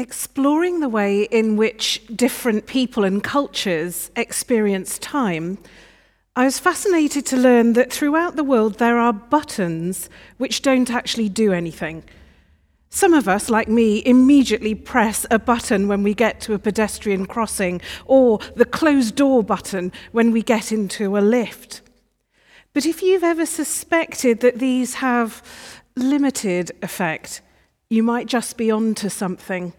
Exploring the way in which different people and cultures experience time, I was fascinated to learn that throughout the world there are buttons which don't actually do anything. Some of us, like me, immediately press a button when we get to a pedestrian crossing or the closed door button when we get into a lift. But if you've ever suspected that these have limited effect, you might just be onto something.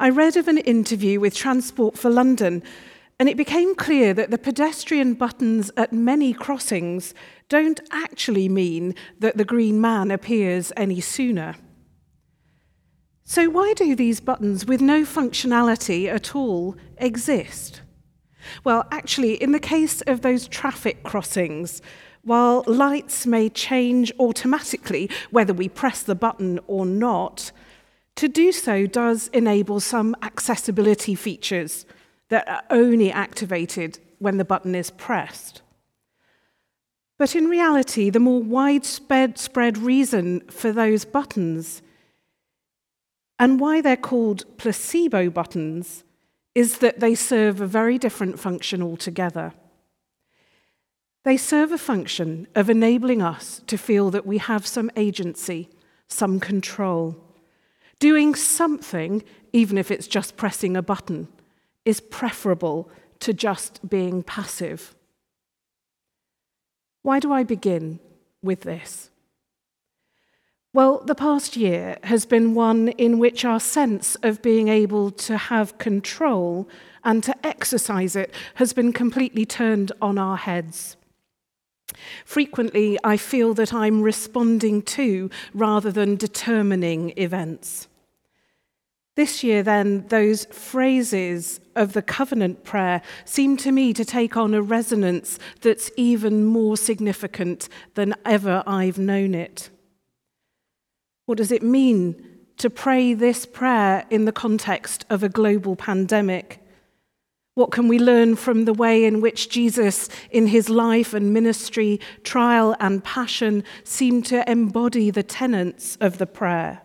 I read of an interview with Transport for London, and it became clear that the pedestrian buttons at many crossings don't actually mean that the green man appears any sooner. So, why do these buttons with no functionality at all exist? Well, actually, in the case of those traffic crossings, while lights may change automatically whether we press the button or not, to do so does enable some accessibility features that are only activated when the button is pressed. But in reality, the more widespread reason for those buttons and why they're called placebo buttons is that they serve a very different function altogether. They serve a function of enabling us to feel that we have some agency, some control. Doing something, even if it's just pressing a button, is preferable to just being passive. Why do I begin with this? Well, the past year has been one in which our sense of being able to have control and to exercise it has been completely turned on our heads. Frequently, I feel that I'm responding to rather than determining events. This year, then, those phrases of the covenant prayer seem to me to take on a resonance that's even more significant than ever I've known it. What does it mean to pray this prayer in the context of a global pandemic? What can we learn from the way in which Jesus, in his life and ministry, trial and passion, seemed to embody the tenets of the prayer?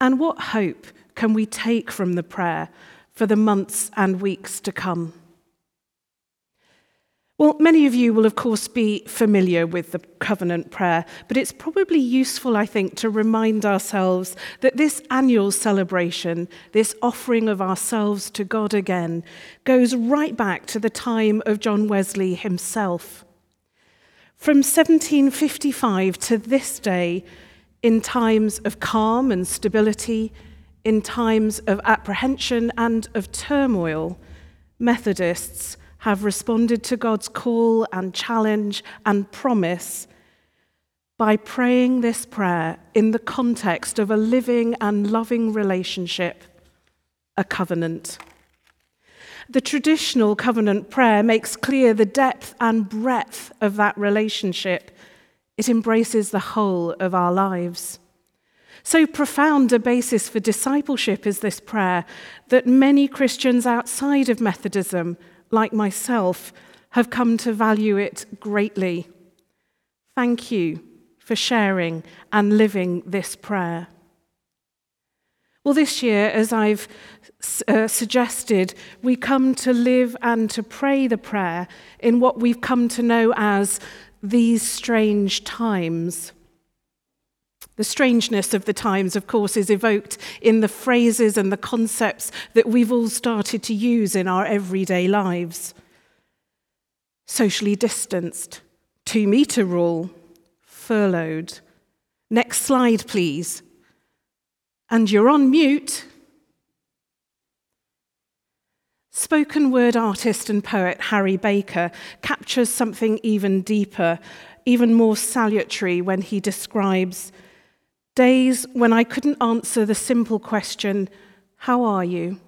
And what hope can we take from the prayer for the months and weeks to come? Well, many of you will, of course, be familiar with the covenant prayer, but it's probably useful, I think, to remind ourselves that this annual celebration, this offering of ourselves to God again, goes right back to the time of John Wesley himself. From 1755 to this day, in times of calm and stability, in times of apprehension and of turmoil, Methodists have responded to God's call and challenge and promise by praying this prayer in the context of a living and loving relationship, a covenant. The traditional covenant prayer makes clear the depth and breadth of that relationship. It embraces the whole of our lives. So profound a basis for discipleship is this prayer that many Christians outside of Methodism, like myself, have come to value it greatly. Thank you for sharing and living this prayer. Well, this year, as I've uh, suggested, we come to live and to pray the prayer in what we've come to know as these strange times. The strangeness of the times, of course, is evoked in the phrases and the concepts that we've all started to use in our everyday lives. Socially distanced, two metre rule, furloughed. Next slide, please. And you're on mute. Spoken word artist and poet Harry Baker captures something even deeper, even more salutary when he describes Days when I couldn't answer the simple question, How are you?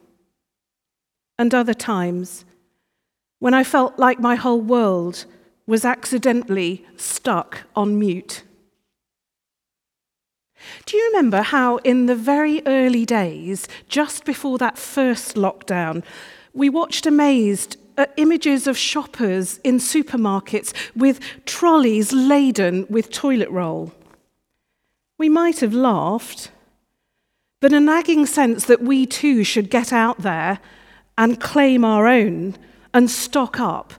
And other times when I felt like my whole world was accidentally stuck on mute. Do you remember how, in the very early days, just before that first lockdown, we watched amazed at images of shoppers in supermarkets with trolleys laden with toilet roll? We might have laughed, but a nagging sense that we too should get out there and claim our own and stock up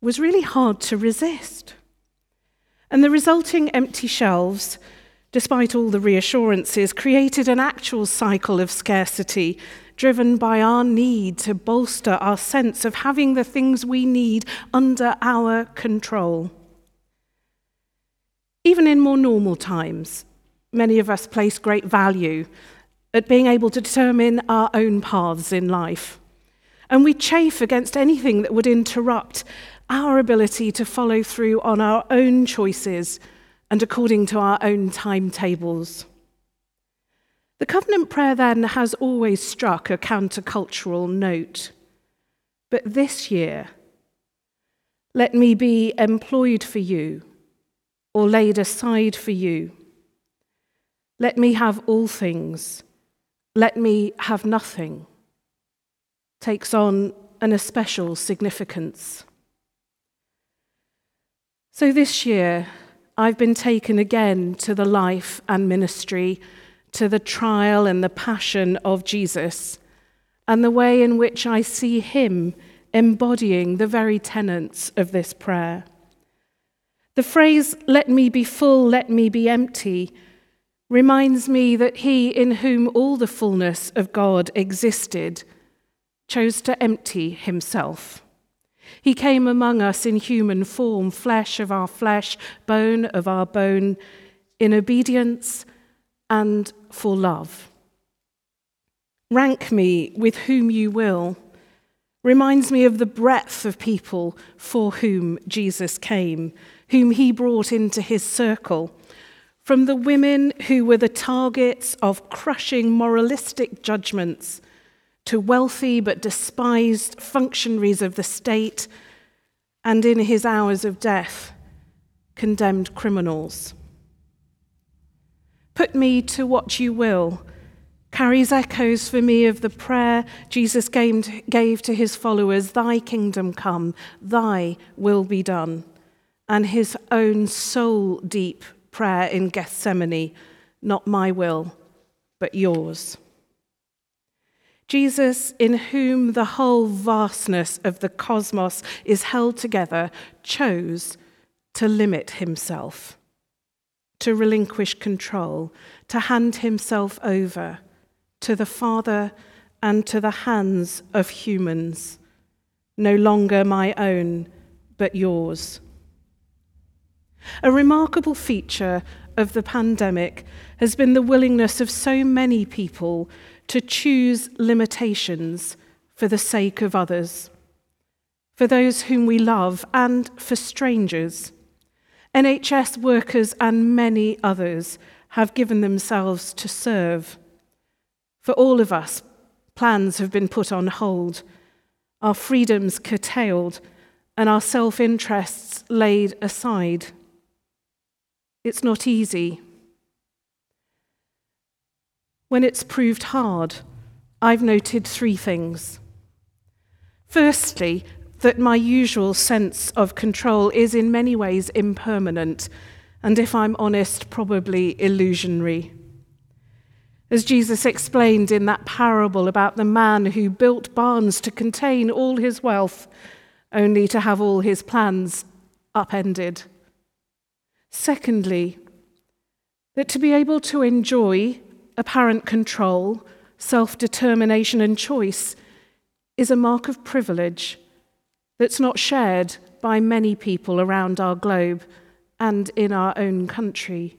was really hard to resist. And the resulting empty shelves, despite all the reassurances, created an actual cycle of scarcity driven by our need to bolster our sense of having the things we need under our control. Even in more normal times, many of us place great value at being able to determine our own paths in life. And we chafe against anything that would interrupt our ability to follow through on our own choices and according to our own timetables. The covenant prayer then has always struck a countercultural note. But this year, let me be employed for you or laid aside for you. Let me have all things. Let me have nothing. Takes on an especial significance. So this year, I've been taken again to the life and ministry to the trial and the passion of Jesus and the way in which I see him embodying the very tenets of this prayer. The phrase, let me be full, let me be empty, reminds me that he in whom all the fullness of God existed chose to empty himself. He came among us in human form, flesh of our flesh, bone of our bone, in obedience and for love. Rank me with whom you will reminds me of the breadth of people for whom Jesus came, whom he brought into his circle. From the women who were the targets of crushing moralistic judgments to wealthy but despised functionaries of the state, and in his hours of death, condemned criminals. Put me to what you will, carries echoes for me of the prayer Jesus gave to his followers Thy kingdom come, Thy will be done, and his own soul deep prayer in Gethsemane Not my will, but yours. Jesus, in whom the whole vastness of the cosmos is held together, chose to limit himself to relinquish control, to hand himself over to the Father and to the hands of humans, no longer my own, but yours. A remarkable feature of the pandemic has been the willingness of so many people to choose limitations for the sake of others, for those whom we love, and for strangers. NHS workers and many others have given themselves to serve. For all of us, plans have been put on hold, our freedoms curtailed, and our self interests laid aside. It's not easy. When it's proved hard, I've noted three things. Firstly, that my usual sense of control is in many ways impermanent, and if I'm honest, probably illusionary. As Jesus explained in that parable about the man who built barns to contain all his wealth, only to have all his plans upended. Secondly, that to be able to enjoy apparent control, self determination, and choice is a mark of privilege that's not shared by many people around our globe and in our own country.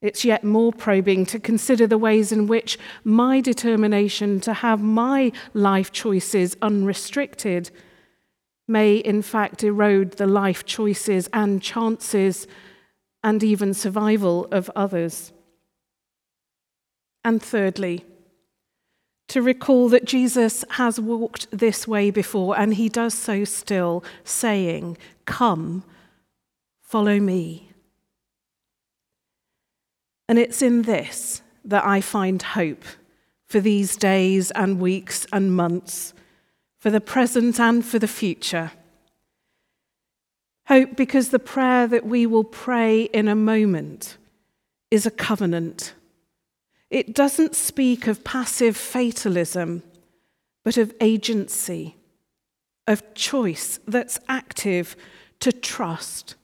It's yet more probing to consider the ways in which my determination to have my life choices unrestricted may, in fact, erode the life choices and chances and even survival of others. And thirdly, to recall that Jesus has walked this way before, and he does so still, saying, Come, follow me. And it's in this that I find hope for these days and weeks and months, for the present and for the future. Hope because the prayer that we will pray in a moment is a covenant It doesn't speak of passive fatalism, but of agency, of choice that's active to trust,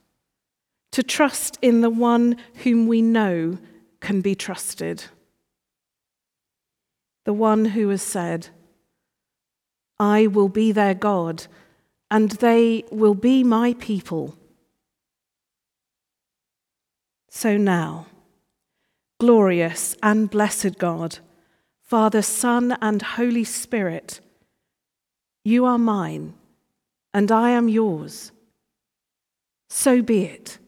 to trust in the one whom we know can be trusted. The one who has said, I will be their God, and they will be my people. So now, glorious and blessed God, Father, Son, and Holy Spirit, you are mine, and I am yours. So be it.